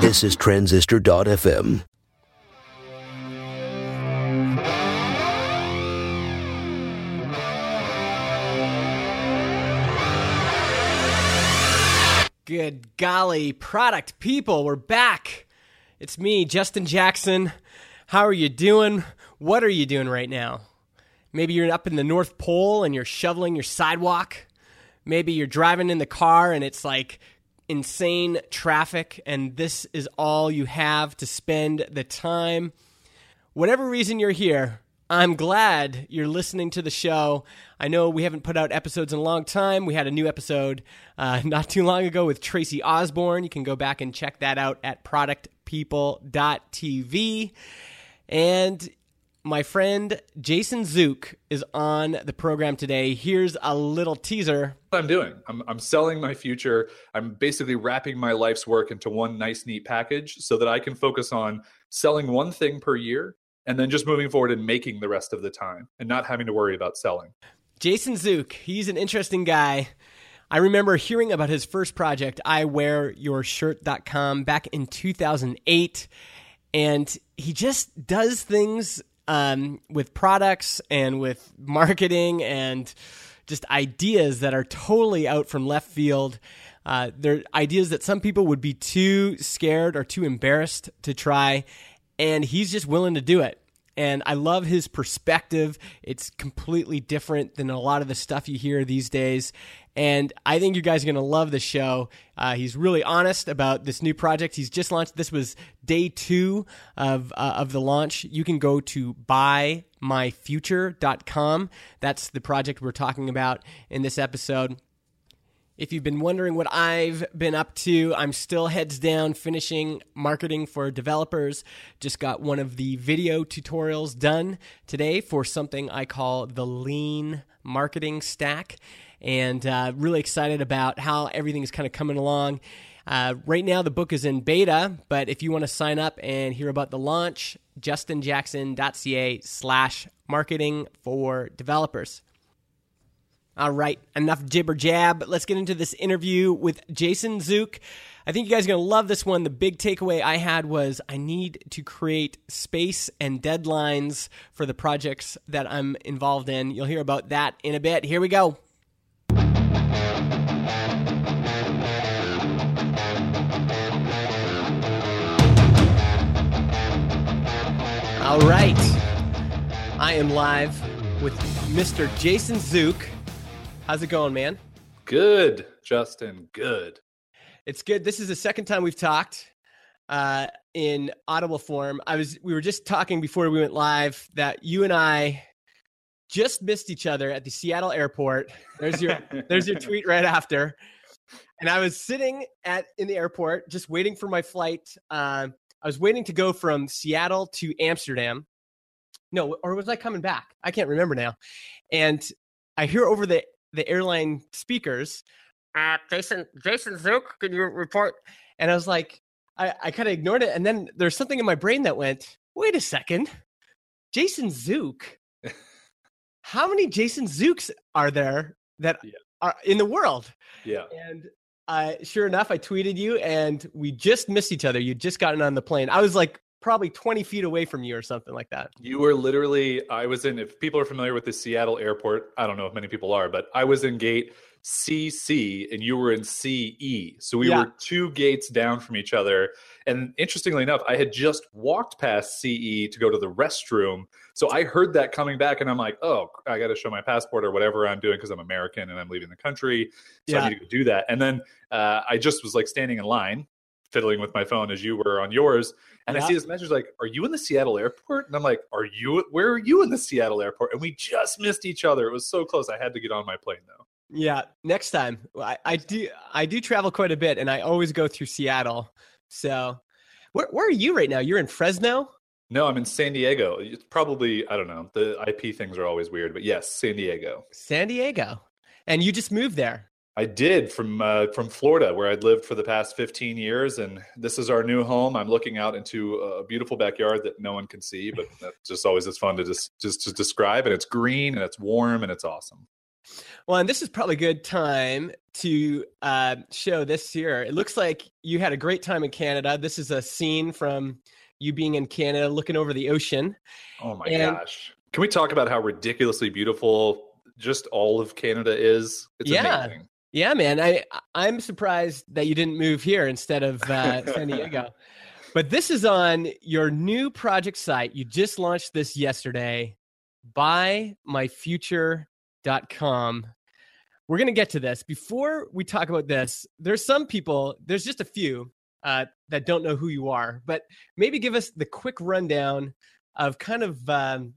This is Transistor.fm. Good golly, product people, we're back. It's me, Justin Jackson. How are you doing? What are you doing right now? Maybe you're up in the North Pole and you're shoveling your sidewalk. Maybe you're driving in the car and it's like insane traffic, and this is all you have to spend the time. Whatever reason you're here, I'm glad you're listening to the show. I know we haven't put out episodes in a long time. We had a new episode uh, not too long ago with Tracy Osborne. You can go back and check that out at productpeople.tv. And my friend Jason Zook is on the program today. Here's a little teaser. What I'm doing, I'm, I'm selling my future. I'm basically wrapping my life's work into one nice, neat package so that I can focus on selling one thing per year and then just moving forward and making the rest of the time and not having to worry about selling. Jason Zook, he's an interesting guy. I remember hearing about his first project, iwearyourshirt.com, back in 2008. And he just does things um, with products and with marketing and just ideas that are totally out from left field. Uh, they're ideas that some people would be too scared or too embarrassed to try, and he's just willing to do it. And I love his perspective. It's completely different than a lot of the stuff you hear these days. And I think you guys are going to love the show. Uh, he's really honest about this new project he's just launched. This was day two of, uh, of the launch. You can go to buymyfuture.com. That's the project we're talking about in this episode. If you've been wondering what I've been up to, I'm still heads down finishing marketing for developers. Just got one of the video tutorials done today for something I call the lean marketing stack. And uh, really excited about how everything is kind of coming along. Uh, right now, the book is in beta, but if you want to sign up and hear about the launch, justinjackson.ca slash marketing for developers. All right, enough jibber jab. Let's get into this interview with Jason Zook. I think you guys are going to love this one. The big takeaway I had was I need to create space and deadlines for the projects that I'm involved in. You'll hear about that in a bit. Here we go. All right. I am live with Mr. Jason Zook. How's it going, man? Good, Justin. Good. It's good. This is the second time we've talked uh, in audible form. I was we were just talking before we went live that you and I just missed each other at the Seattle airport. There's your there's your tweet right after. And I was sitting at in the airport just waiting for my flight. Uh, I was waiting to go from Seattle to Amsterdam. No, or was I coming back? I can't remember now. And I hear over the the airline speakers, uh, Jason Jason Zook, can you report? And I was like, I, I kind of ignored it. And then there's something in my brain that went, wait a second, Jason Zook. How many Jason Zooks are there that Yeah. are in the world? Yeah. And uh, sure enough, I tweeted you, and we just missed each other. You'd just gotten on the plane. I was like probably 20 feet away from you or something like that. You were literally, I was in, if people are familiar with the Seattle airport, I don't know if many people are, but I was in gate CC and you were in CE. So we Yeah. were two gates down from each other. And interestingly enough, I had just walked past CE to go to the restroom. So I heard that coming back and I'm like, oh, I got to show my passport or whatever I'm doing because I'm American and I'm leaving the country. So Yeah. I need to do that. And then uh, I just was like standing in line, fiddling with my phone as you were on yours. And Yeah. I see this message like, "Are you in the Seattle airport?" And I'm like, "Are you? Where are you in the Seattle airport?" And we just missed each other. It was so close. I had to get on my plane though. Yeah, next time. I, I do I do travel quite a bit, and I always go through Seattle. So, where where are you right now? You're in Fresno. No, I'm in San Diego. It's probably I don't know. The IP things are always weird, but yes, San Diego. San Diego, and you just moved there. I did from uh, from Florida, where I'd lived for the past 15 years, and this is our new home. I'm looking out into a beautiful backyard that no one can see, but that's just always as fun to just just to describe. And it's green and it's warm and it's awesome. Well, and this is probably a good time to uh, show this here. It looks like you had a great time in Canada. This is a scene from you being in Canada, looking over the ocean. Oh my And- gosh. Can we talk about how ridiculously beautiful just all of Canada is? It's Yeah. amazing. Yeah, man. I I'm surprised that you didn't move here instead of uh, San Diego. But this is on your new project site. You just launched this yesterday. Buymyfuture.com. We're going to get to this. Before we talk about this, there's some people, there's just a few uh, that don't know who you are, but maybe give us the quick rundown of kind of um,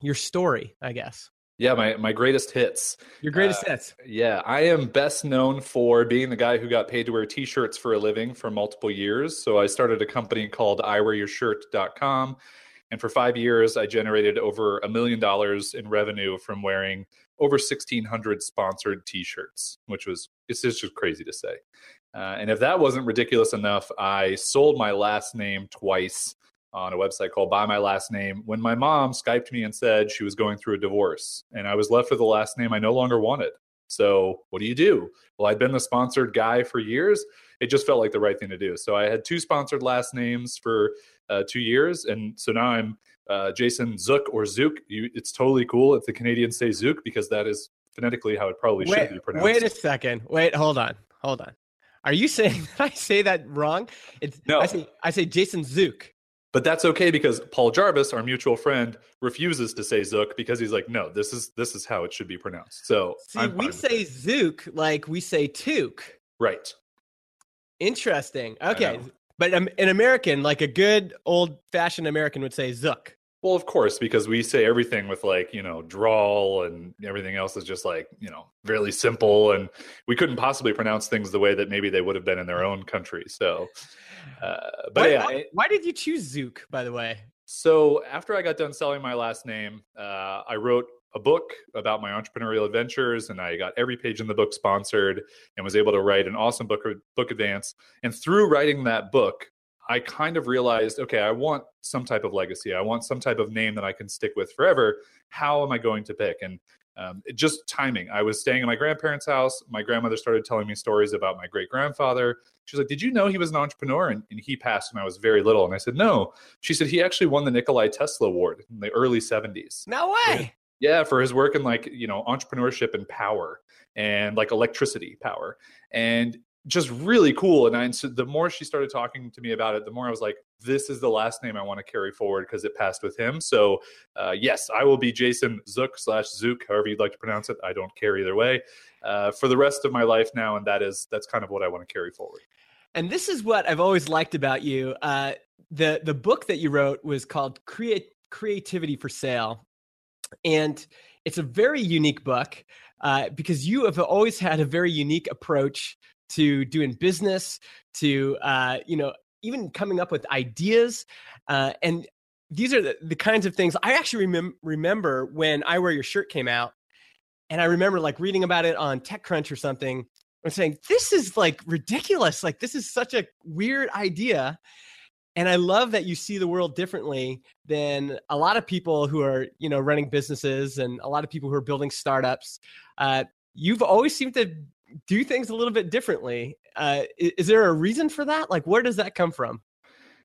your story, I guess. Yeah, my, my greatest hits. Your greatest Uh, hits. Yeah, I am best known for being the guy who got paid to wear t-shirts for a living for multiple years. So I started a company called iwearyourshirt.com and for 5 years I generated over a million dollars in revenue from wearing over 1600 sponsored t-shirts, which was it's just just crazy to say. Uh, and if that wasn't ridiculous enough, I sold my last name twice on a website called Buy My Last Name when my mom Skyped me and said she was going through a divorce. And I was left with the last name I no longer wanted. So what do you do? Well, I'd been the sponsored guy for years. It just felt like the right thing to do. So I had two sponsored last names for uh, two years. And so now I'm uh, Jason Zook or Zook. You, it's totally cool if the Canadians say Zook because that is phonetically how it probably should be pronounced. wait a second. Wait, hold on. Hold on. Are you saying that I say that wrong? It's No. I say I say Jason Zook. But that's okay because Paul Jarvis, our mutual friend, refuses to say Zook because he's like, no, this is this is how it should be pronounced. So See, we say. Zook like we say Took. right. Interesting. Okay. But um, an American, like a good old fashioned American would say Zook. Well, of course, because we say everything with like, you know, drawl and everything else is just like, you know, really simple. And we couldn't possibly pronounce things the way that maybe they would have been in their own country. So, uh, but why, yeah. why, why did you choose Zook, by the way? So after I got done selling my last name, uh, I wrote a book about my entrepreneurial adventures, and I got every page in the book sponsored, and was able to write an awesome book book advance. And through writing that book, I kind of realized, okay, I want some type of legacy. I want some type of name that I can stick with forever. How am I going to pick? And um, it- just timing. I was staying in my grandparents' house. My grandmother started telling me stories about my great grandfather. She's like, Did you know he was an entrepreneur? And, and he passed when I was very little. And I said, No. She said, He actually won the Nikolai Tesla Award in the early 70s. No way. Yeah, for his work in like, you know, entrepreneurship and power and like electricity power. And just really cool. And, I, and so the more she started talking to me about it, the more I was like, this is the last name I want to carry forward because it passed with him. So, uh, yes, I will be Jason Zook slash Zook, however you'd like to pronounce it. I don't care either way uh, for the rest of my life now. And that is, that's kind of what I want to carry forward. And this is what I've always liked about you. Uh, the the book that you wrote was called Create Creativity for Sale, and it's a very unique book uh, because you have always had a very unique approach to doing business, to uh, you know even coming up with ideas, uh, and these are the, the kinds of things I actually remem- remember when I Wear Your Shirt came out, and I remember like reading about it on TechCrunch or something. I'm saying this is like ridiculous. Like this is such a weird idea. And I love that you see the world differently than a lot of people who are, you know, running businesses and a lot of people who are building startups. Uh, you've always seemed to do things a little bit differently. Uh, i- is there a reason for that? Like, where does that come from?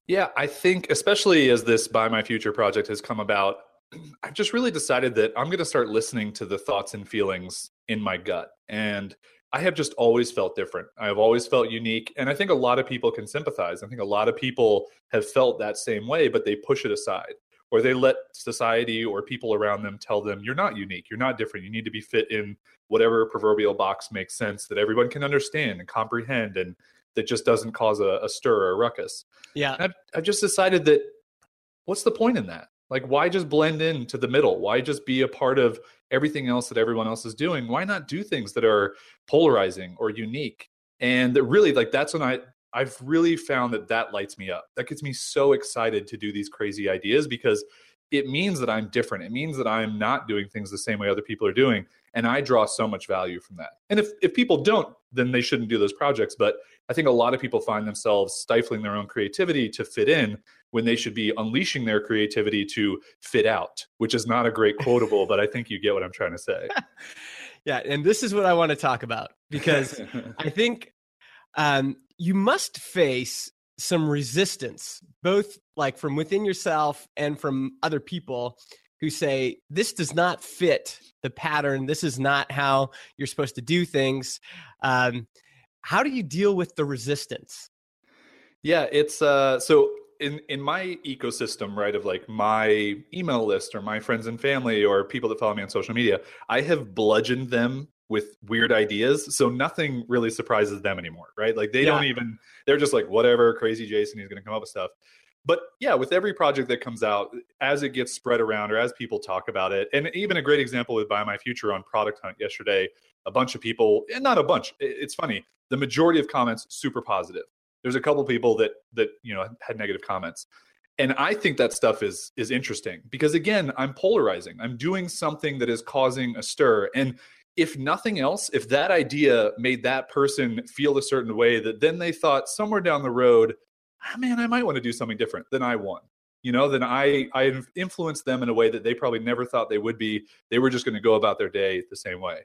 Yeah, I think especially as this Buy My Future project has come about, I've just really decided that I'm going to start listening to the thoughts and feelings in my gut. And I have just always felt different. I have always felt unique. And I think a lot of people can sympathize. I think a lot of people have felt that same way, but they push it aside or they let society or people around them tell them, you're not unique, you're not different. You need to be fit in whatever proverbial box makes sense that everyone can understand and comprehend and that just doesn't cause a, a stir or a ruckus. Yeah. I've, I've just decided that what's the point in that? Like, why just blend into the middle? Why just be a part of everything else that everyone else is doing? Why not do things that are polarizing or unique? And that really, like, that's when I I've really found that that lights me up. That gets me so excited to do these crazy ideas because it means that I'm different. It means that I'm not doing things the same way other people are doing, and I draw so much value from that. And if if people don't, then they shouldn't do those projects. But I think a lot of people find themselves stifling their own creativity to fit in when they should be unleashing their creativity to fit out, which is not a great quotable, but I think you get what I'm trying to say. Yeah, and this is what I want to talk about because I think um, you must face some resistance, both like from within yourself and from other people who say this does not fit the pattern. This is not how you're supposed to do things. Um, how do you deal with the resistance? Yeah, it's uh, so in in my ecosystem, right, of like my email list or my friends and family or people that follow me on social media, I have bludgeoned them with weird ideas, so nothing really surprises them anymore, right? Like they yeah. don't even they're just like whatever, crazy Jason, he's going to come up with stuff. But yeah, with every project that comes out, as it gets spread around or as people talk about it, and even a great example with Buy My Future on Product Hunt yesterday, a bunch of people, and not a bunch, it's funny, the majority of comments super positive there's a couple people that that you know had negative comments and i think that stuff is is interesting because again i'm polarizing i'm doing something that is causing a stir and if nothing else if that idea made that person feel a certain way that then they thought somewhere down the road oh, man i might want to do something different than i want you know then i i influenced them in a way that they probably never thought they would be they were just going to go about their day the same way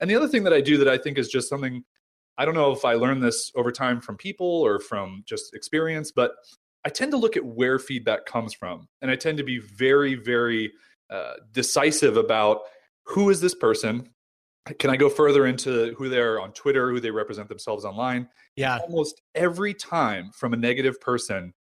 and the other thing that i do that i think is just something I don't know if I learned this over time from people or from just experience, but I tend to look at where feedback comes from. And I tend to be very, very uh, decisive about who is this person? Can I go further into who they are on Twitter, who they represent themselves online? Yeah. Almost every time from a negative person,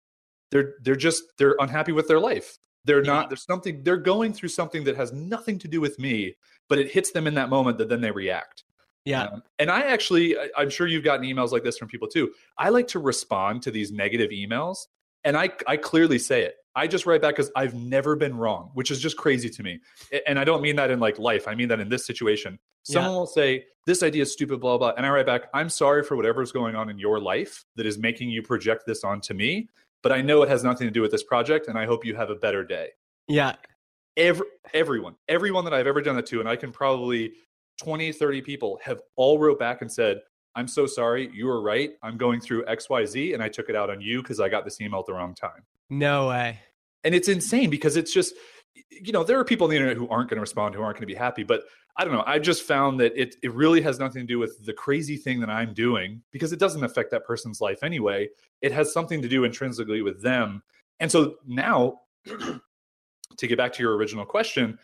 they're they're just they're unhappy with their life. They're yeah. not there's something they're going through something that has nothing to do with me, but it hits them in that moment that then they react. Yeah. Um, and I actually, I'm sure you've gotten emails like this from people too. I like to respond to these negative emails and I, I clearly say it. I just write back because I've never been wrong, which is just crazy to me. And I don't mean that in like life. I mean that in this situation. Someone yeah. will say, This idea is stupid, blah, blah. And I write back, I'm sorry for whatever's going on in your life that is making you project this onto me. But I know it has nothing to do with this project. And I hope you have a better day. Yeah. Every, everyone, everyone that I've ever done that to, and I can probably 20, 30 people have all wrote back and said, I'm so sorry. You were right. I'm going through XYZ and I took it out on you because I got this email at the wrong time. No way. And it's insane because it's just, you know, there are people on the internet who aren't going to respond, who aren't going to be happy. But I don't know. I just found that it, it really has nothing to do with the crazy thing that I'm doing because it doesn't affect that person's life anyway. It has something to do intrinsically with them. And so now, to get back to your original question,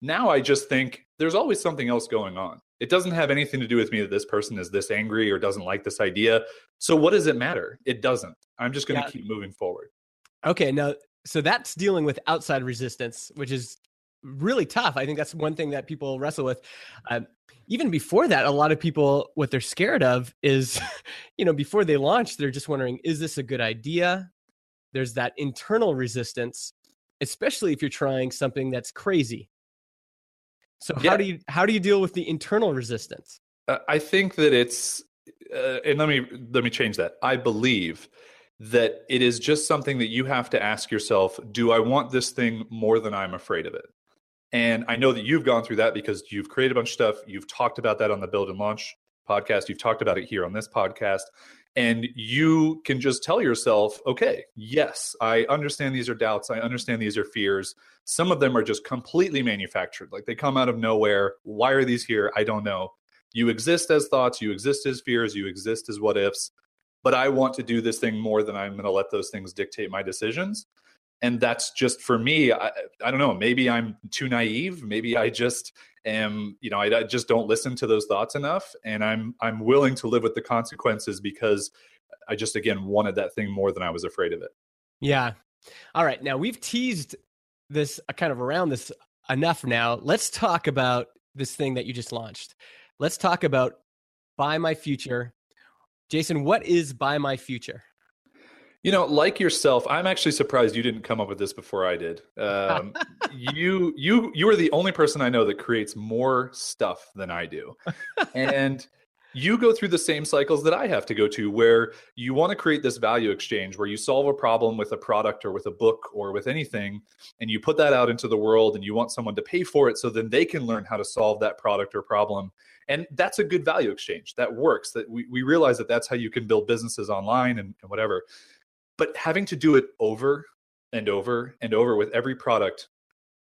now I just think there's always something else going on. It doesn't have anything to do with me that this person is this angry or doesn't like this idea. So what does it matter? It doesn't. I'm just going to yeah. keep moving forward. Okay, now so that's dealing with outside resistance, which is really tough. I think that's one thing that people wrestle with. Uh, even before that, a lot of people what they're scared of is, you know, before they launch, they're just wondering, is this a good idea? There's that internal resistance, especially if you're trying something that's crazy so how do you how do you deal with the internal resistance? Uh, I think that it's uh, and let me let me change that. I believe that it is just something that you have to ask yourself, do I want this thing more than I'm afraid of it? And I know that you've gone through that because you've created a bunch of stuff. You've talked about that on the Build and Launch podcast. You've talked about it here on this podcast. And you can just tell yourself okay yes i understand these are doubts. I understand these are fears. Some of them are just completely manufactured. Like they come out of nowhere. Why are these here? I don't know. You exist as thoughts. You exist as fears. You exist as what ifs but i want to do this thing more than i'm going to let those things dictate my decisions. And that's just for me I, I don't know maybe i'm too naive maybe i just am you know I, I, just don't listen to those thoughts enough and i'm i'm willing to live with the consequences because i just again wanted that thing more than i was afraid of it. Yeah. All right now we've teased this uh, kind of around this enough now. Let's talk about this thing that you just launched. Let's talk about buy my future jason what is buy my future you know, like yourself, I'm actually surprised you didn't come up with this before I did. Um, you, you, you are the only person I know that creates more stuff than I do, and you go through the same cycles that I have to go to, where you want to create this value exchange, where you solve a problem with a product or with a book or with anything, and you put that out into the world, and you want someone to pay for it, so then they can learn how to solve that product or problem. And that's a good value exchange that works. That we, we realize that that's how you can build businesses online and, and whatever but having to do it over and over and over with every product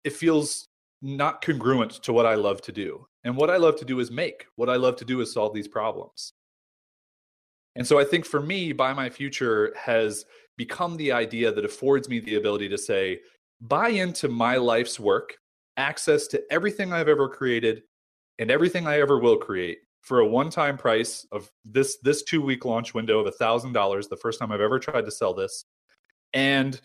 it feels not congruent to what I love to do. And what I love to do is make. What I love to do is solve these problems. And so I think for me, Buy My Future has become the idea that affords me the ability to say, buy into my life's work, access to everything I've ever created and everything I ever will create for a one-time price of this this two-week launch window of a thousand dollars, the first time I've ever tried to sell this. And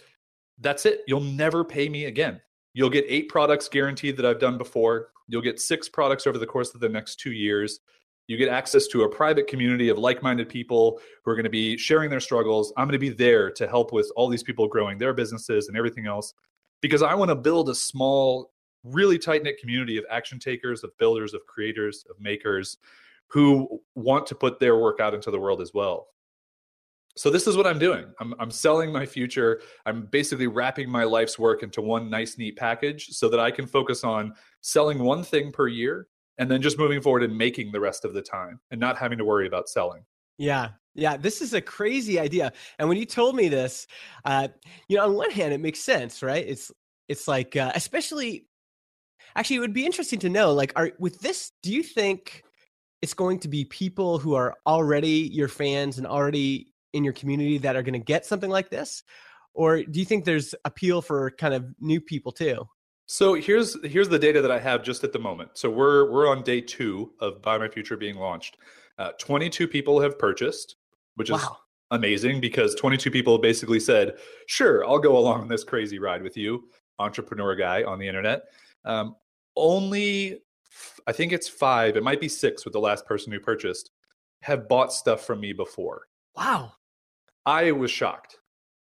that's it. You'll never pay me again. You'll get eight products guaranteed that I've done before. You'll get six products over the course of the next two years. You get access to a private community of like minded people who are going to be sharing their struggles. I'm going to be there to help with all these people growing their businesses and everything else because I want to build a small, really tight knit community of action takers, of builders, of creators, of makers who want to put their work out into the world as well so this is what i'm doing. I'm, I'm selling my future. I'm basically wrapping my life's work into one nice neat package so that i can focus on selling one thing per year and then just moving forward and making the rest of the time and not having to worry about selling. Yeah. Yeah this is a crazy idea. And when you told me this uh, you know on one hand it makes sense right? It's it's like uh, especially actually it would be interesting to know like are with this do you think it's going to be people who are already your fans and already in your community that are going to get something like this? Or do you think there's appeal for kind of new people too? So here's here's the data that i have just at the moment. So we're we're on day two of buy my future being launched. Uh, 22 people have purchased which is wow. amazing because 22 people basically said sure i'll go along this crazy ride with you entrepreneur guy on the internet. Um, only i think it's five it might be six with the last person who purchased have bought stuff from me before. Wow I was shocked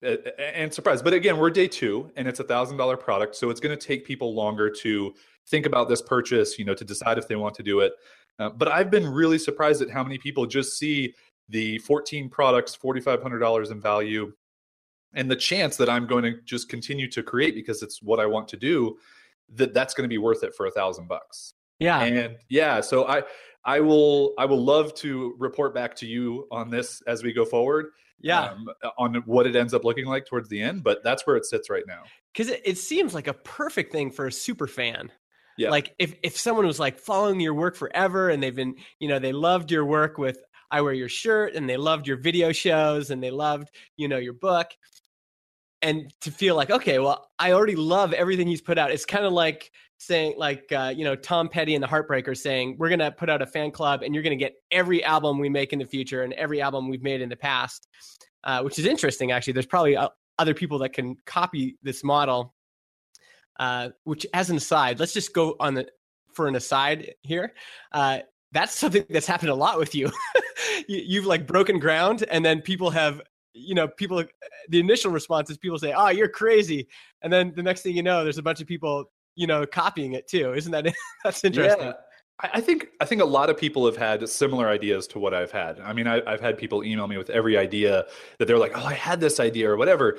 and surprised. But again, we're day two and it's a thousand dollar product. So it's going to take people longer to think about this purchase, you know, to decide if they want to do it. Uh, but I've been really surprised at how many people just see the 14 products, $4,500 in value, and the chance that I'm going to just continue to create because it's what I want to do, that that's going to be worth it for a thousand bucks. Yeah. And yeah, so I, I will, I will love to report back to you on this as we go forward yeah. um, on what it ends up looking like towards the end but that's where it sits right now. Because it, it seems like a perfect thing for a super fan. Yeah. like if if someone was like following your work forever and they've been you know they loved your work with i wear your shirt and they loved your video shows and they loved you know your book and to feel like okay well i already love everything he's put out it's kind of like saying like uh, you know tom petty and the heartbreakers saying we're going to put out a fan club and you're going to get every album we make in the future and every album we've made in the past uh, which is interesting actually there's probably uh, other people that can copy this model uh, which as an aside let's just go on the for an aside here uh, that's something that's happened a lot with you. you you've like broken ground and then people have you know, people, the initial response is people say, oh, you're crazy. And then the next thing you know, there's a bunch of people you know copying it too isn't that that's interesting yeah. I think I think a lot of people have had similar ideas to what I've had. I mean, I, have had people email me with every idea that they're like, "Oh, I had this idea" or whatever.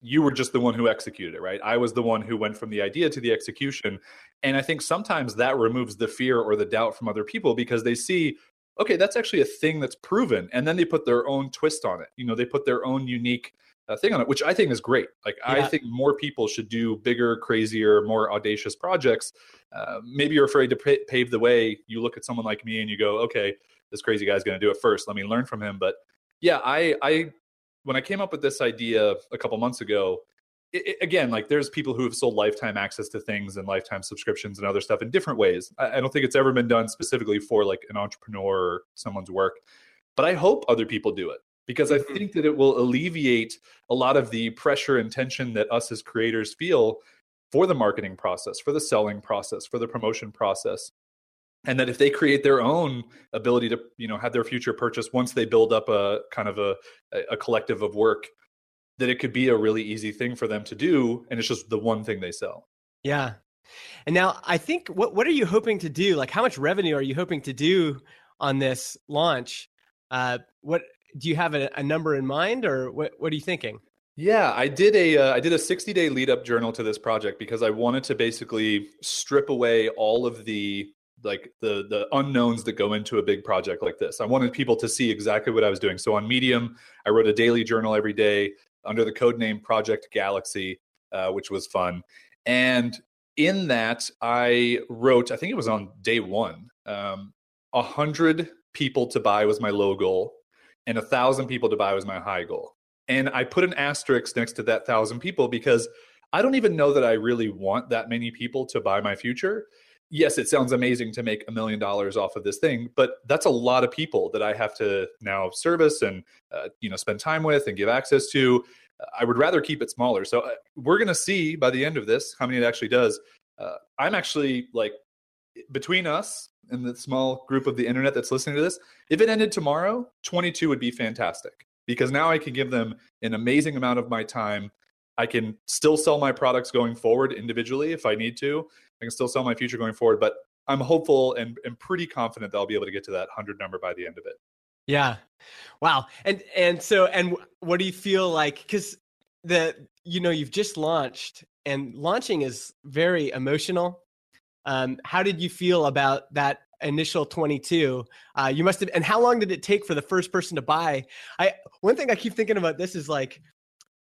You were just the one who executed it, right? I was the one who went from the idea to the execution, and I think sometimes that removes the fear or the doubt from other people because they see, okay, that's actually a thing that's proven, and then they put their own twist on it. You know, they put their own unique thing on it, which I think is great. Like yeah. I think more people should do bigger, crazier, more audacious projects. Uh, maybe you're afraid to p- pave the way. You look at someone like me and you go, okay, this crazy guy's going to do it first. Let me learn from him. But yeah, I, I, when I came up with this idea a couple months ago, it, it, again, like there's people who have sold lifetime access to things and lifetime subscriptions and other stuff in different ways. I, I don't think it's ever been done specifically for like an entrepreneur or someone's work, but I hope other people do it because I mm-hmm. think that it will alleviate a lot of the pressure and tension that us as creators feel for the marketing process, for the selling process, for the promotion process. And that if they create their own ability to, you know, have their future purchase once they build up a kind of a, a collective of work, that it could be a really easy thing for them to do. And it's just the one thing they sell. Yeah. And now I think what what are you hoping to do? Like how much revenue are you hoping to do on this launch? Uh, what do you have a, a number in mind, or what? What are you thinking? Yeah, I did a uh, I did a 60 day lead up journal to this project because I wanted to basically strip away all of the like the the unknowns that go into a big project like this. I wanted people to see exactly what I was doing. So on Medium, I wrote a daily journal every day under the code name Project Galaxy, uh, which was fun. And in that, I wrote, I think it was on day one, um, hundred people to buy was my low goal, and a thousand people to buy was my high goal. And I put an asterisk next to that thousand people because I don't even know that I really want that many people to buy my future. Yes, it sounds amazing to make a million dollars off of this thing, but that's a lot of people that I have to now service and uh, you know spend time with and give access to. I would rather keep it smaller. So uh, we're going to see by the end of this how many it actually does. Uh, I'm actually like between us and the small group of the internet that's listening to this, if it ended tomorrow, 22 would be fantastic because now I can give them an amazing amount of my time. I can still sell my products going forward individually if I need to. I can still sell my future going forward, but I'm hopeful and, and pretty confident that I'll be able to get to that 100 number by the end of it. Yeah. Wow. And and so and what do you feel like cuz the you know you've just launched and launching is very emotional. Um how did you feel about that initial 22 uh, you must have and how long did it take for the first person to buy? I one thing i keep thinking about this is like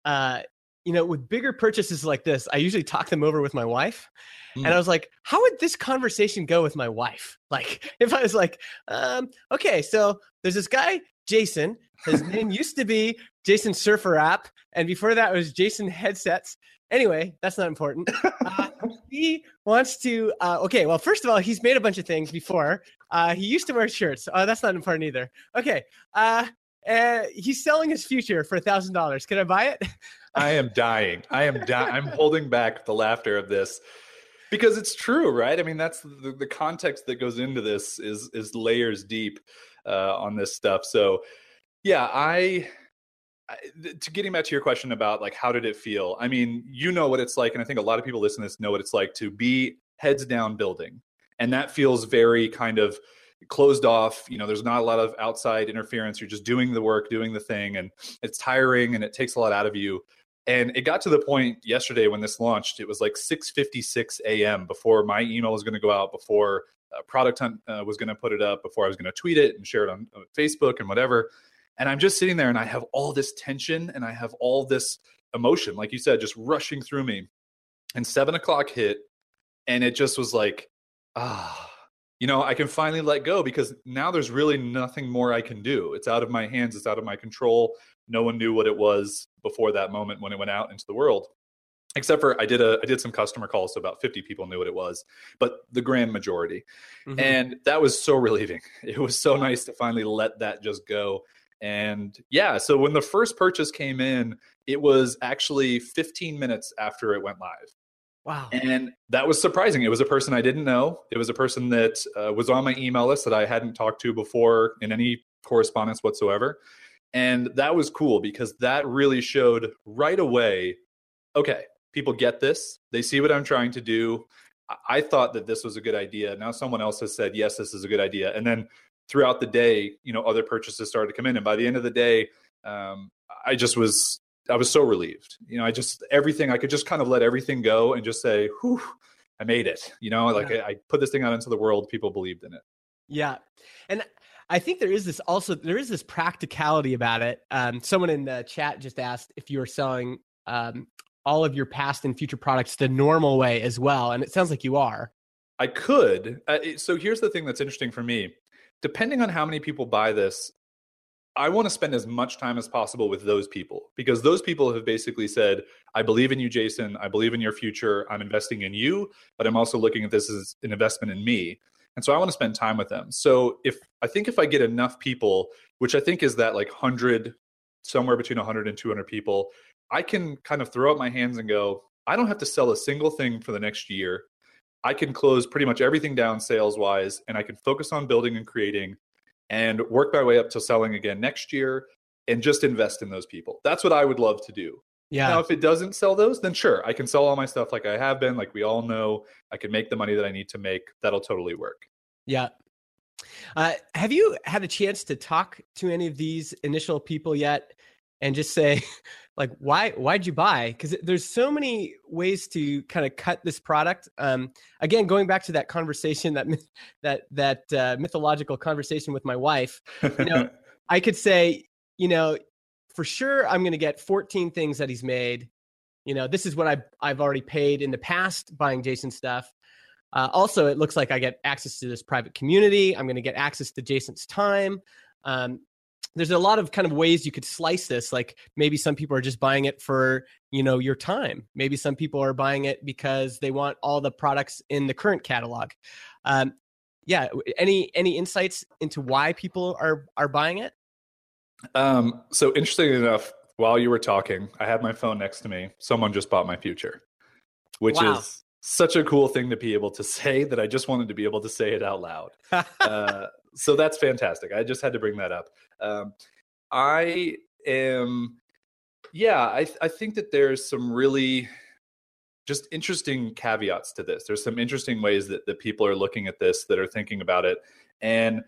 uh you know with bigger purchases like this i usually talk them over with my wife mm. and i was like how would this conversation go with my wife? Like if i was like um okay so there's this guy jason. His name used to be jason SurfrApp and before that was jason headsets. Anyway, that's not important. Uh, he wants to. Uh, okay, well, first of all, he's made a bunch of things before. Uh, he used to wear shirts. Oh, that's not important either. Okay, uh, uh, he's selling his future for a thousand dollars. Can I buy it? I am dying. I am dying. I'm holding back the laughter of this because it's true, right? I mean, that's the, the context that goes into this is is layers deep uh, on this stuff. So, yeah, I to getting back to your question about like how did it feel? I mean you know what it's like and i think a lot of people listening to this know what it's like to be heads down building. And that feels very kind of closed off you know there's not a lot of outside interference. You're just doing the work doing the thing and it's tiring and it takes a lot out of you. And it got to the point yesterday when this launched it was like 6.56 a.m before my email was going to go out before uh, product hunt uh, was going to put it up before i was going to tweet it and share it on, on facebook and whatever and I'm just sitting there and I have all this tension and I have all this emotion, like you said, just rushing through me. And seven o'clock hit, and it just was like, ah, you know, I can finally let go because now there's really nothing more I can do. It's out of my hands, it's out of my control. No one knew what it was before that moment when it went out into the world. Except for I did a I did some customer calls, so about 50 people knew what it was, but the grand majority. Mm-hmm. And that was so relieving. It was so nice to finally let that just go and yeah, so when the first purchase came in, it was actually 15 minutes after it went live. Wow. And that was surprising. It was a person I didn't know. It was a person that uh, was on my email list that I hadn't talked to before in any correspondence whatsoever. And that was cool because that really showed right away okay, people get this. They see what I'm trying to do. I thought that this was a good idea. Now someone else has said, yes, this is a good idea. And then throughout the day, you know, other purchases started to come in, and by the end of the day, um, I just was I was so relieved. You know, I just everything I could just kind of let everything go and just say, "Whew, I made it." You know, like yeah. I, I put this thing out into the world. People believed in it. Yeah, and I think there is this also there is this practicality about it. Um, someone in the chat just asked if you were selling um, all of your past and future products the normal way as well, and it sounds like you are. I could. Uh, so here's the thing that's interesting for me depending on how many people buy this, I want to spend as much time as possible with those people because those people have basically said, I believe in you, Jason. I believe in your future. I'm investing in you, but I'm also looking at this as an investment in me. And so I want to spend time with them. So if I think if I get enough people, which I think is that like 100, somewhere between 100 and 200 people, I can kind of throw up my hands and go, I don't have to sell a single thing for the next year. I can close pretty much everything down sales wise and I can focus on building and creating and work my way up to selling again next year and just invest in those people. That's what I would love to do. Yeah. Now, if it doesn't sell those, then sure, I can sell all my stuff like I have been, like we all know. I can make the money that I need to make. That'll totally work. Yeah. Uh, have you had a chance to talk to any of these initial people yet and just say, like why why'd you buy because there's so many ways to kind of cut this product um, again going back to that conversation that that that uh, mythological conversation with my wife you know i could say you know for sure i'm going to get 14 things that he's made you know, this is what I've I've already paid in the past buying Jason stuff. Uh, also, it looks like I get access to this private community. I'm going to get access to Jason's time. Um, there's a lot of kind of ways you could slice this. Like maybe some people are just buying it for you know your time. Maybe some people are buying it because they want all the products in the current catalog. Um, yeah, any any insights into why people are are buying it? Um, so interesting enough, while you were talking, I had my phone next to me. Someone just bought my future, which wow. is such a cool thing to be able to say that I just wanted to be able to say it out loud. uh, so that's fantastic. I just had to bring that up. Um, I am, yeah, I, I think that there's some really just interesting caveats to this. There's some interesting ways that, that people are looking at this, that are thinking about it. And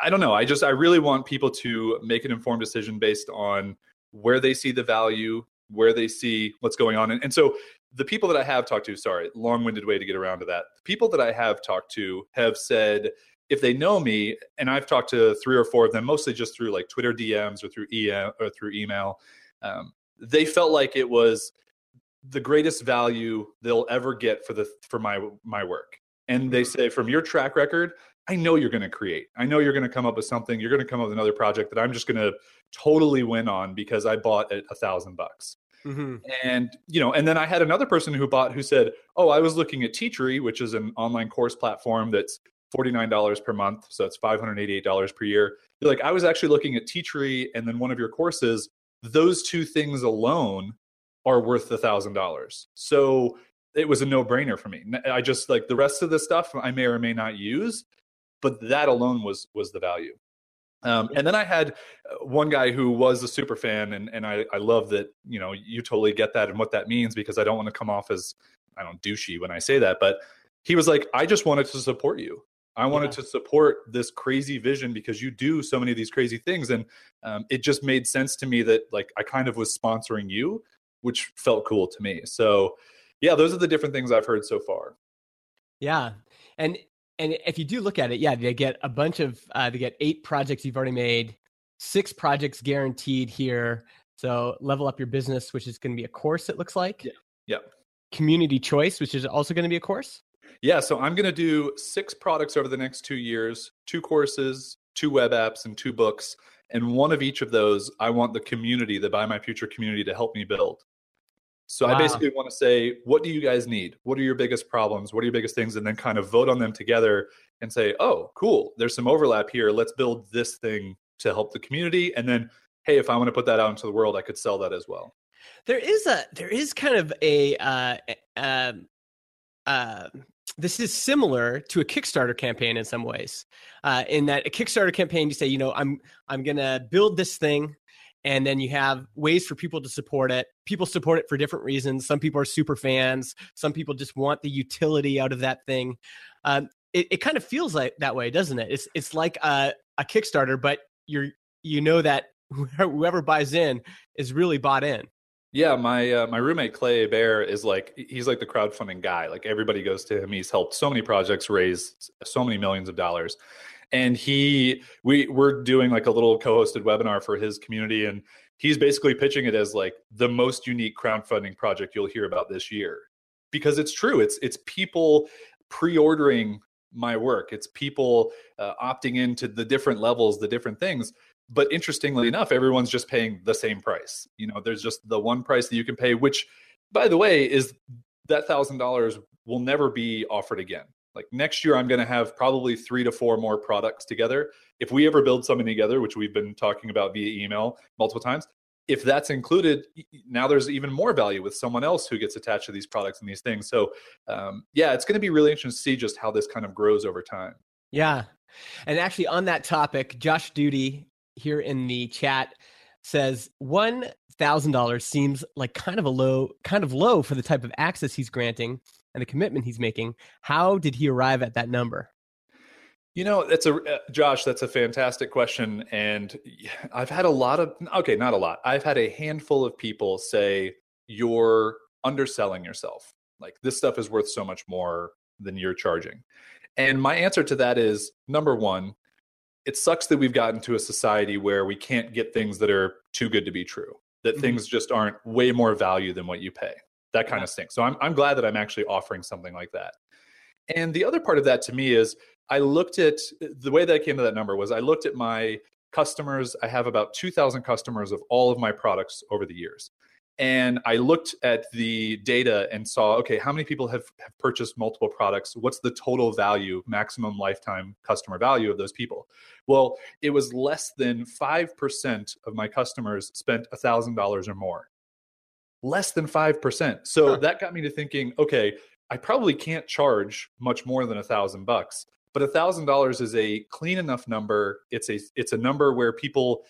I don't know. I just, I really want people to make an informed decision based on where they see the value, where they see what's going on. And, and so the people that I have talked to, sorry, long winded way to get around to that. The people that I have talked to have said, if they know me, and I've talked to three or four of them, mostly just through like Twitter DMs or through EM or through email, um, they felt like it was the greatest value they'll ever get for the for my my work. And they say, from your track record, I know you're going to create. I know you're going to come up with something. You're going to come up with another project that I'm just going to totally win on because I bought at a thousand bucks. Mm-hmm. And you know, and then I had another person who bought who said, "Oh, I was looking at Teachery, which is an online course platform that's forty nine dollars per month, so eight dollars per year." They're like, "I was actually looking at Teachery and then one of your courses. Those two things alone are worth thousand dollars." So it was a no brainer for me. I just like the rest of the stuff I may or may not use, but that alone was was the value. Um, and then I had uh, one guy who was a super fan, and and I I love that you know you totally get that and what that means because I don't want to come off as I don't douchey when I say that, but he was like, I just wanted to support you. I wanted yeah. to support this crazy vision because you do so many of these crazy things, and um, it just made sense to me that like I kind of was sponsoring you, which felt cool to me. So, yeah, those are the different things I've heard so far. Yeah, and and if you do look at it, yeah, they get a bunch of uh, they get eight projects you've already made, six projects guaranteed here. So level up your business, which is going to be a course. It looks like. Yeah. Yeah. Community choice, which is also going to be a course. Yeah. So I'm going to do six products over the next two years, two courses, two web apps, and two books. And one of each of those, I want the community, the Buy My Future community, to help me build. So wow. I basically want to say, what do you guys need? What are your biggest problems? What are your biggest things? And then kind of vote on them together and say, oh, cool, there's some overlap here. Let's build this thing to help the community. And then, hey, if I want to put that out into the world, I could sell that as well. There is a there is kind of a uh, uh, uh, this is similar to a Kickstarter campaign in some ways. Uh, in that a Kickstarter campaign, you say, you know, I'm I'm gonna build this thing and then you have ways for people to support it. People support it for different reasons. Some people are super fans. Some people just want the utility out of that thing. Um, it, it, kind of feels like that way doesn't it? It's it's like a, a kickstarter but you're you know that whoever buys in is really bought in yeah, my uh, my roommate Clay Hebert is like he's like the crowdfunding guy. Like everybody goes to him. He's helped so many projects raise so many millions of dollars and he we we're doing like a little co-hosted webinar for his community and he's basically pitching it as like the most unique crowdfunding project you'll hear about this year because it's true it's it's people pre-ordering my work it's people uh, opting into the different levels the different things but interestingly enough everyone's just paying the same price you know there's just the one price that you can pay which by the way is that thousand dollars will never be offered again like next year, I'm going to have probably three to four more products together. If we ever build something together, which we've been talking about via email multiple times, if that's included, now there's even more value with someone else who gets attached to these products and these things. So, um, yeah, it's going to be really interesting to see just how this kind of grows over time. Yeah. And actually, on that topic, Josh Doody here in the chat says one thousand dollars seems like kind of a low, kind of low for the type of access he's granting and the commitment he's making. How did he arrive at that number? You know, that's a uh, Josh. That's a fantastic question, and I've had a lot of okay, not a lot. I've had a handful of people say you're underselling yourself. Like this stuff is worth so much more than you're charging. And my answer to that is number one, it sucks that we've gotten to a society where we can't get things that are too good to be true. that Mhm. things just aren't way more value than what you pay. That kind Yeah. of stinks. So I'm I'm glad that I'm actually offering something like that. And the other part of that to me is I looked at the way that I came to that number was I looked at my customers. I have about 2,000 customers of all of my products over the years. And I looked at the data and saw, okay, how many people have, have purchased multiple products? What's the total value, maximum lifetime customer value of those people? Well, it was less than 5% of my customers spent $1,000 or more. Less than 5%. So Huh. that got me to thinking, okay, I probably can't charge much more than a thousand bucks, but a thousand dollars is a clean enough number. It's a it's a number where people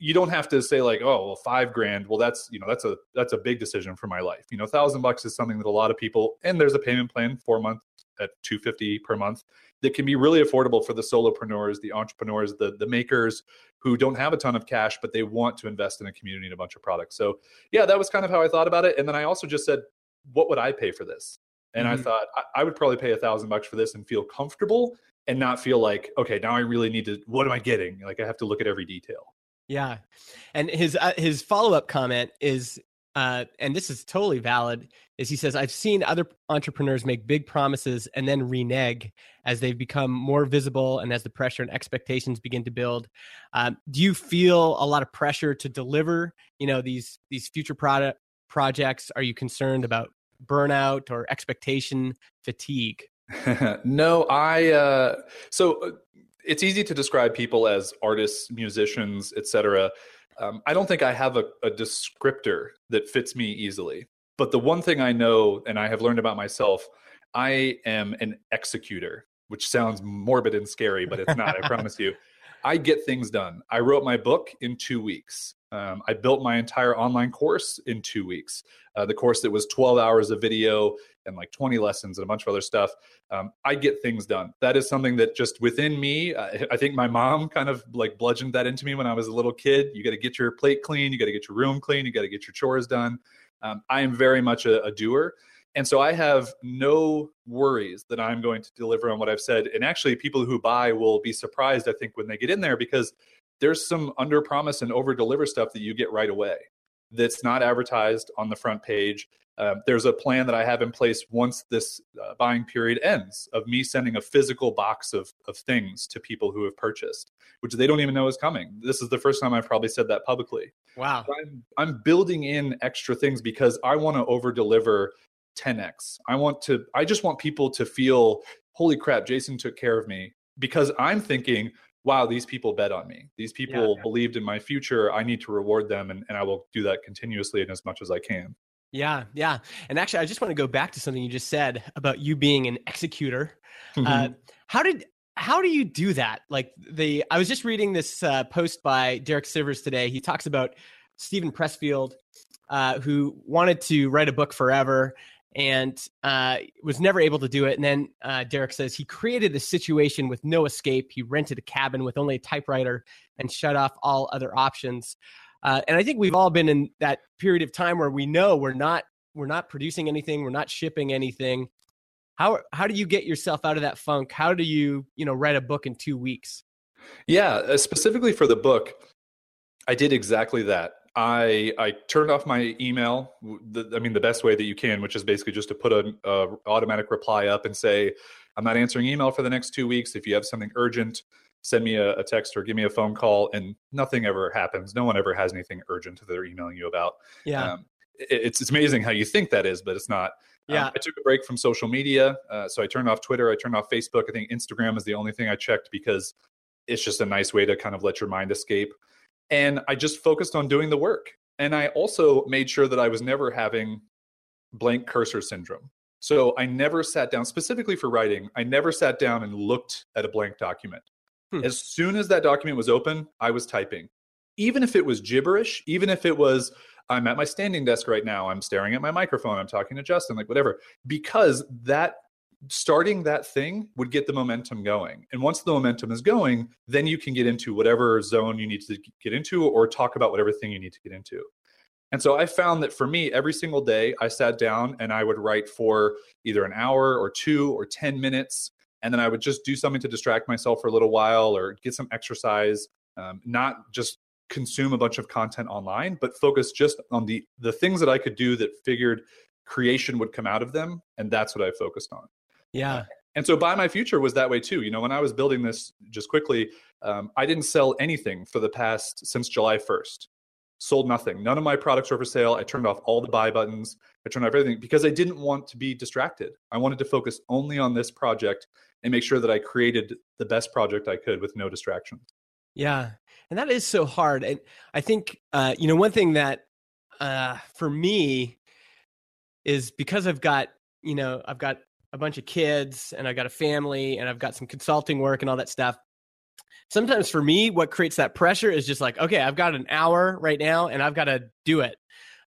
you don't have to say like, oh, well, five grand. Well, that's you know that's a that's a big decision for my life. You know, thousand bucks is something that a lot of people and there's a payment plan four month at two fifty per month that can be really affordable for the solopreneurs, the entrepreneurs, the the makers who don't have a ton of cash but they want to invest in a community and a bunch of products. So yeah, that was kind of how I thought about it. And then I also just said, what would I pay for this? And I Mhm. thought I, I would probably pay a thousand bucks for this and feel comfortable and not feel like, okay, now I really need to. What am I getting? Like I have to look at every detail. Yeah, and his uh, his follow up comment is, uh, and this is totally valid. Is he says I've seen other entrepreneurs make big promises and then renege as they've become more visible and as the pressure and expectations begin to build. Um, do you feel a lot of pressure to deliver? You know these these future product projects. Are you concerned about burnout or expectation fatigue? no, I. Uh, so uh, it's easy to describe people as artists, musicians, etc. Um, I don't think I have a, a descriptor that fits me easily. But the one thing I know, and I have learned about myself, I am an executor, which sounds morbid and scary, but it's not. I promise you. I get things done. I wrote my book in two weeks. Um, I built my entire online course in two weeks. Uh, the course that was 12 hours of video and like 20 lessons and a bunch of other stuff. Um, I get things done. That is something that just within me, I, I think my mom kind of like bludgeoned that into me when I was a little kid. You got to get your plate clean, you got to get your room clean, you got to get your chores done. Um, I am very much a, a doer. And so I have no worries that I'm going to deliver on what I've said. And actually, people who buy will be surprised, I think, when they get in there because there's some under promise and over deliver stuff that you get right away that's not advertised on the front page. Um, there's a plan that I have in place once this uh, buying period ends of me sending a physical box of, of things to people who have purchased, which they don't even know is coming. This is the first time I've probably said that publicly. Wow. I'm, I'm building in extra things because I want to over deliver 10x. I want to, I just want people to feel, holy crap, Jason took care of me because I'm thinking, wow, these people bet on me. These people yeah. believed in my future. I need to reward them and, and I will do that continuously and as much as I can. Yeah, yeah. And actually, I just want to go back to something you just said about you being an executor. Mm-hmm. Uh, how did how do you do that? Like the I was just reading this uh, post by Derek Sivers today. He talks about Steven Pressfield, uh, who wanted to write a book forever and uh, was never able to do it. And then uh, Derek says he created a situation with no escape. He rented a cabin with only a typewriter and shut off all other options. Uh, and I think we've all been in that period of time where we know we're not we're not producing anything, we're not shipping anything. How how do you get yourself out of that funk? How do you you know write a book in two weeks? Yeah, uh, specifically for the book, I did exactly that. I I turned off my email. The, I mean, the best way that you can, which is basically just to put an automatic reply up and say, "I'm not answering email for the next two weeks. If you have something urgent, send me a, a, text or give me a phone call." And nothing ever happens. No one ever has anything urgent that they're emailing you about. Yeah, um, it, it's it's amazing how you think that is, but it's not. Yeah, um, I took a break from social media, uh, so I turned off Twitter. I turned off Facebook. I think Instagram is the only thing I checked because it's just a nice way to kind of let your mind escape and I just focused on doing the work. And I also made sure that I was never having blank cursor syndrome. So I never sat down, specifically for writing, I never sat down and looked at a blank document. Hmm. As soon as that document was open, I was typing. Even if it was gibberish, even if it was, I'm at my standing desk right now, I'm staring at my microphone, I'm talking to Justin, like whatever, because that starting that thing would get the momentum going. And once the momentum is going, then you can get into whatever zone you need to get into or talk about whatever thing you need to get into. And so I found that for me, every single day I sat down and I would write for either an hour or two or 10 minutes. And then I would just do something to distract myself for a little while or get some exercise, um, not just consume a bunch of content online, but focus just on the the things that I could do that figured creation would come out of them, and that's what I focused on. Yeah. And so Buy My Future was that way too. You know, when I was building this just quickly, um, I didn't sell anything for the past since July 1st. Sold nothing. None of my products were for sale. I turned off all the buy buttons. I turned off everything because I didn't want to be distracted. I wanted to focus only on this project and make sure that I created the best project I could with no distractions. Yeah. And that is so hard. And I think, uh, you know, one thing that uh, for me is because I've got, you know, I've got a bunch of kids and I've got a family and I've got some consulting work and all that stuff. Sometimes for me, what creates that pressure is just like, okay, I've got an hour right now and I've got to do it.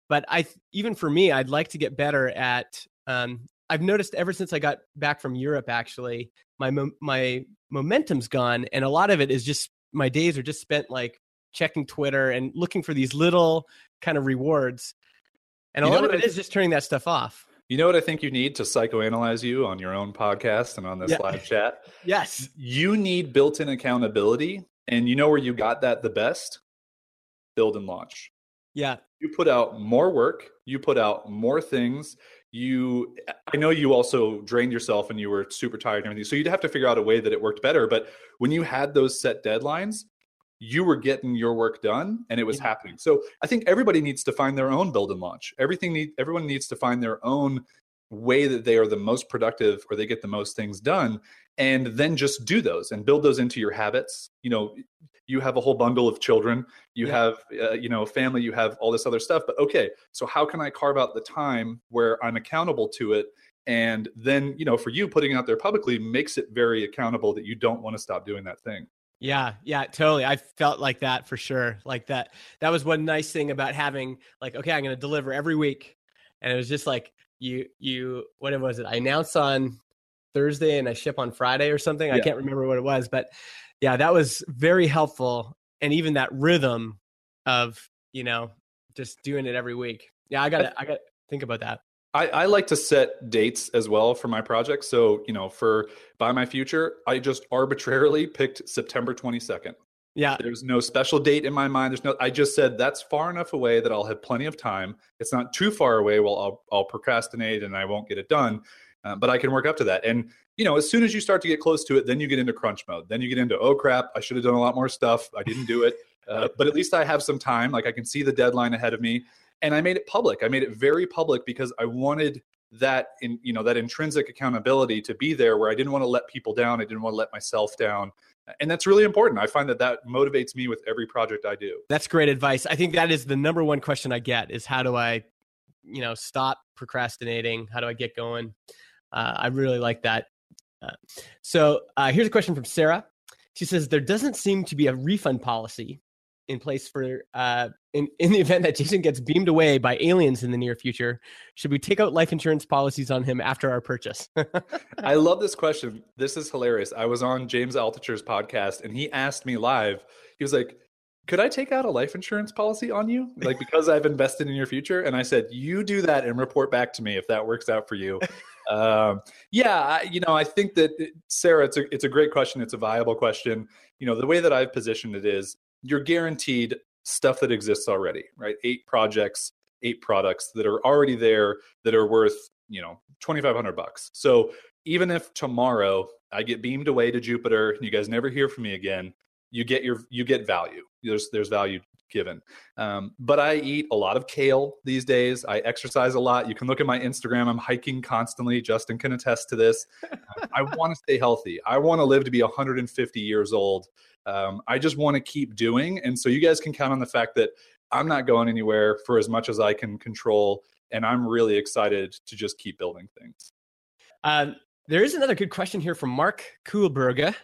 But I, even for me, I'd like to get better at. Um, I've noticed ever since I got back from Europe, actually, my my momentum's gone, and a lot of it is just my days are just spent like checking Twitter and looking for these little kind of rewards. And a lot of it is just turning that stuff off. You know what I think you need to psychoanalyze you on your own podcast and on this yeah. live chat? yes. You need built in accountability. And you know where you got that the best? Build and launch. Yeah. You put out more work, you put out more things. You, I know you also drained yourself and you were super tired and everything. So you'd have to figure out a way that it worked better. But when you had those set deadlines, you were getting your work done and it was yeah. happening. So I think everybody needs to find their own build and launch. Everything need everyone needs to find their own way that they are the most productive or they get the most things done and then just do those and build those into your habits. You know, you have a whole bundle of children, you yeah. have uh, you know, family, you have all this other stuff, but okay, so how can I carve out the time where I'm accountable to it and then you know for you putting it out there publicly makes it very accountable that you don't want to stop doing that thing yeah, yeah, totally. I felt like that for sure. Like that that was one nice thing about having like okay, I'm going to deliver every week. And it was just like you you what was it? I announced on Thursday and I ship on Friday or something. Yeah. I can't remember what it was, but yeah, that was very helpful and even that rhythm of, you know, just doing it every week. Yeah, I got to I got to think about that. I, I, like to set dates as well for my projects. So, you know, for Buy My Future, I just arbitrarily picked September 22nd. Yeah. There's no special date in my mind. There's no, I just said that's far enough away that I'll have plenty of time. It's not too far away. Well, I'll, I'll procrastinate and I won't get it done. Uh, but I can work up to that. And, you know, as soon as you start to get close to it, then you get into crunch mode. Then you get into, oh crap, I should have done a lot more stuff. I didn't do it. Uh, but at least I have some time. Like I can see the deadline ahead of me and I made it public. I made it very public because I wanted that in you know that intrinsic accountability to be there where I didn't want to let people down. I didn't want to let myself down. And that's really important. I find that that motivates me with every project I do. That's great advice. I think that is the number one question I get is how do I, you know, stop procrastinating? How do I get going? Uh, I really like that. Uh, so uh, here's a question from Sarah. She says there doesn't seem to be a refund policy in place for uh, in in the event that Jason gets beamed away by aliens in the near future. Should we take out life insurance policies on him after our purchase? I love this question. This is hilarious. I was on James Altucher's podcast, and he asked me live. He was like, "Could I take out a life insurance policy on you, like because I've invested in your future?" And I said, "You do that and report back to me if that works out for you." um, yeah, I, you know, I think that Sarah, it's a it's a great question. It's a viable question. You know, the way that I've positioned it is you're guaranteed stuff that exists already, right? Eight projects, eight products that are already there that are worth, you know, 2500 bucks. So even if tomorrow I get beamed away to Jupiter and you guys never hear from me again, you get your you get value. There's there's value given. Um, but I eat a lot of kale these days. I exercise a lot. You can look at my Instagram. I'm hiking constantly. Justin can attest to this. I want to stay healthy. I want to live to be 150 years old um, I just want to keep doing. And so you guys can count on the fact that I'm not going anywhere for as much as I can control. And I'm really excited to just keep building things. Um, there is another good question here from Marc Köhlbrugge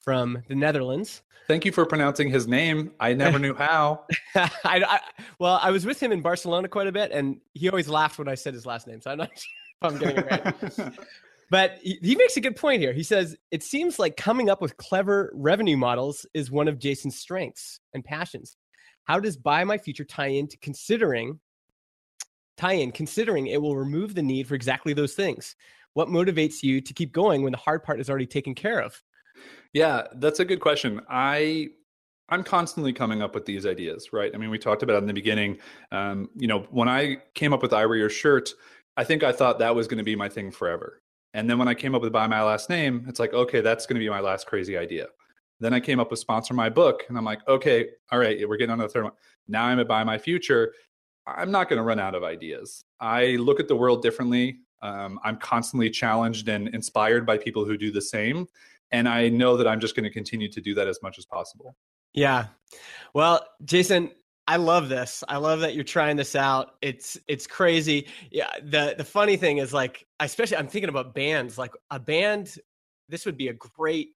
from the Netherlands. Thank you for pronouncing his name. I never knew how. I, I, well, I was with him in Barcelona quite a bit, and he always laughed when I said his last name. So I'm not sure if I'm getting it right. But he, he makes a good point here. He says, It seems like coming up with clever revenue models is one of Jason's strengths and passions. How does Buy My Future tie into considering tie in considering it will remove the need for exactly those things? What motivates you to keep going when the hard part is already taken care of? Yeah, that's a good question. I I'm constantly coming up with these ideas, right? I mean, we talked about in the beginning. Um, you know, when I came up with I Wear Your Shirt, I think I thought that was going to be my thing forever. And then when I came up with Buy My Last Name, it's like, okay, that's going to be my last crazy idea. Then I came up with Sponsor My Book, and I'm like, okay, all right, we're getting on the third one. Now I'm at Buy My Future. I'm not going to run out of ideas. I look at the world differently. Um, I'm constantly challenged and inspired by people who do the same. And I know that I'm just going to continue to do that as much as possible. Yeah. Well, Jason, I love this. I love that you're trying this out. It's it's crazy. Yeah. The the funny thing is like, especially I'm thinking about bands. Like a band, this would be a great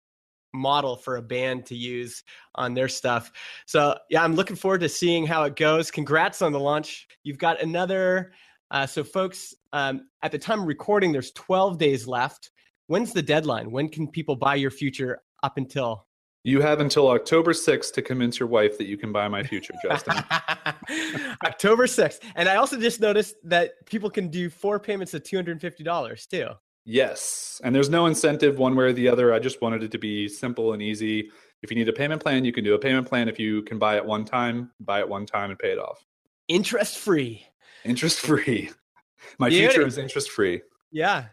model for a band to use on their stuff. So yeah, I'm looking forward to seeing how it goes. Congrats on the launch. You've got another. Uh, so folks, um, at the time of recording, there's 12 days left. When's the deadline? When can people buy your future up until? You have until October 6th to convince your wife that you can buy my future, Justin. October 6th. And I also just noticed that people can do four payments of $250 too. Yes. And there's no incentive one way or the other. I just wanted it to be simple and easy. If you need a payment plan, you can do a payment plan. If you can buy it one time, buy it one time and pay it off. Interest free. Interest free. My future is interest free. Yeah.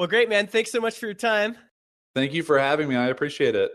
Well, great, man. Thanks so much for your time. Thank you for having me. I appreciate it.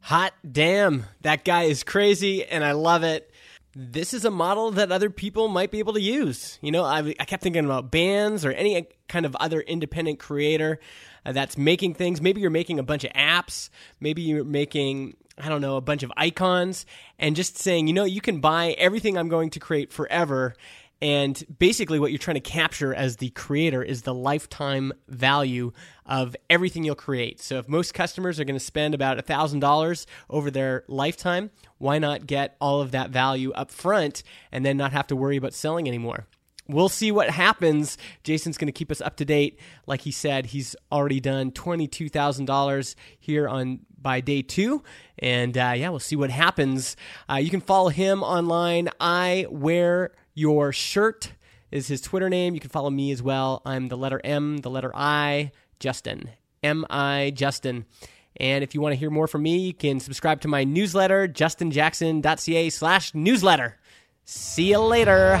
Hot damn, that guy is crazy and I love it. This is a model that other people might be able to use. You know, I, I kept thinking about bands or any kind of other independent creator uh, that's making things. Maybe you're making a bunch of apps. Maybe you're making I don't know, a bunch of icons and just saying, you know, you can buy everything I'm going to create forever. And basically, what you're trying to capture as the creator is the lifetime value of everything you'll create. So, if most customers are going to spend about $1,000 over their lifetime, why not get all of that value up front and then not have to worry about selling anymore? We'll see what happens. Jason's going to keep us up to date. Like he said, he's already done $22,000 here on by day two. And uh, yeah, we'll see what happens. Uh, you can follow him online. I wear your shirt is his Twitter name. You can follow me as well. I'm the letter M, the letter I, Justin. M I Justin. And if you want to hear more from me, you can subscribe to my newsletter, justinjackson.ca slash newsletter. See you later.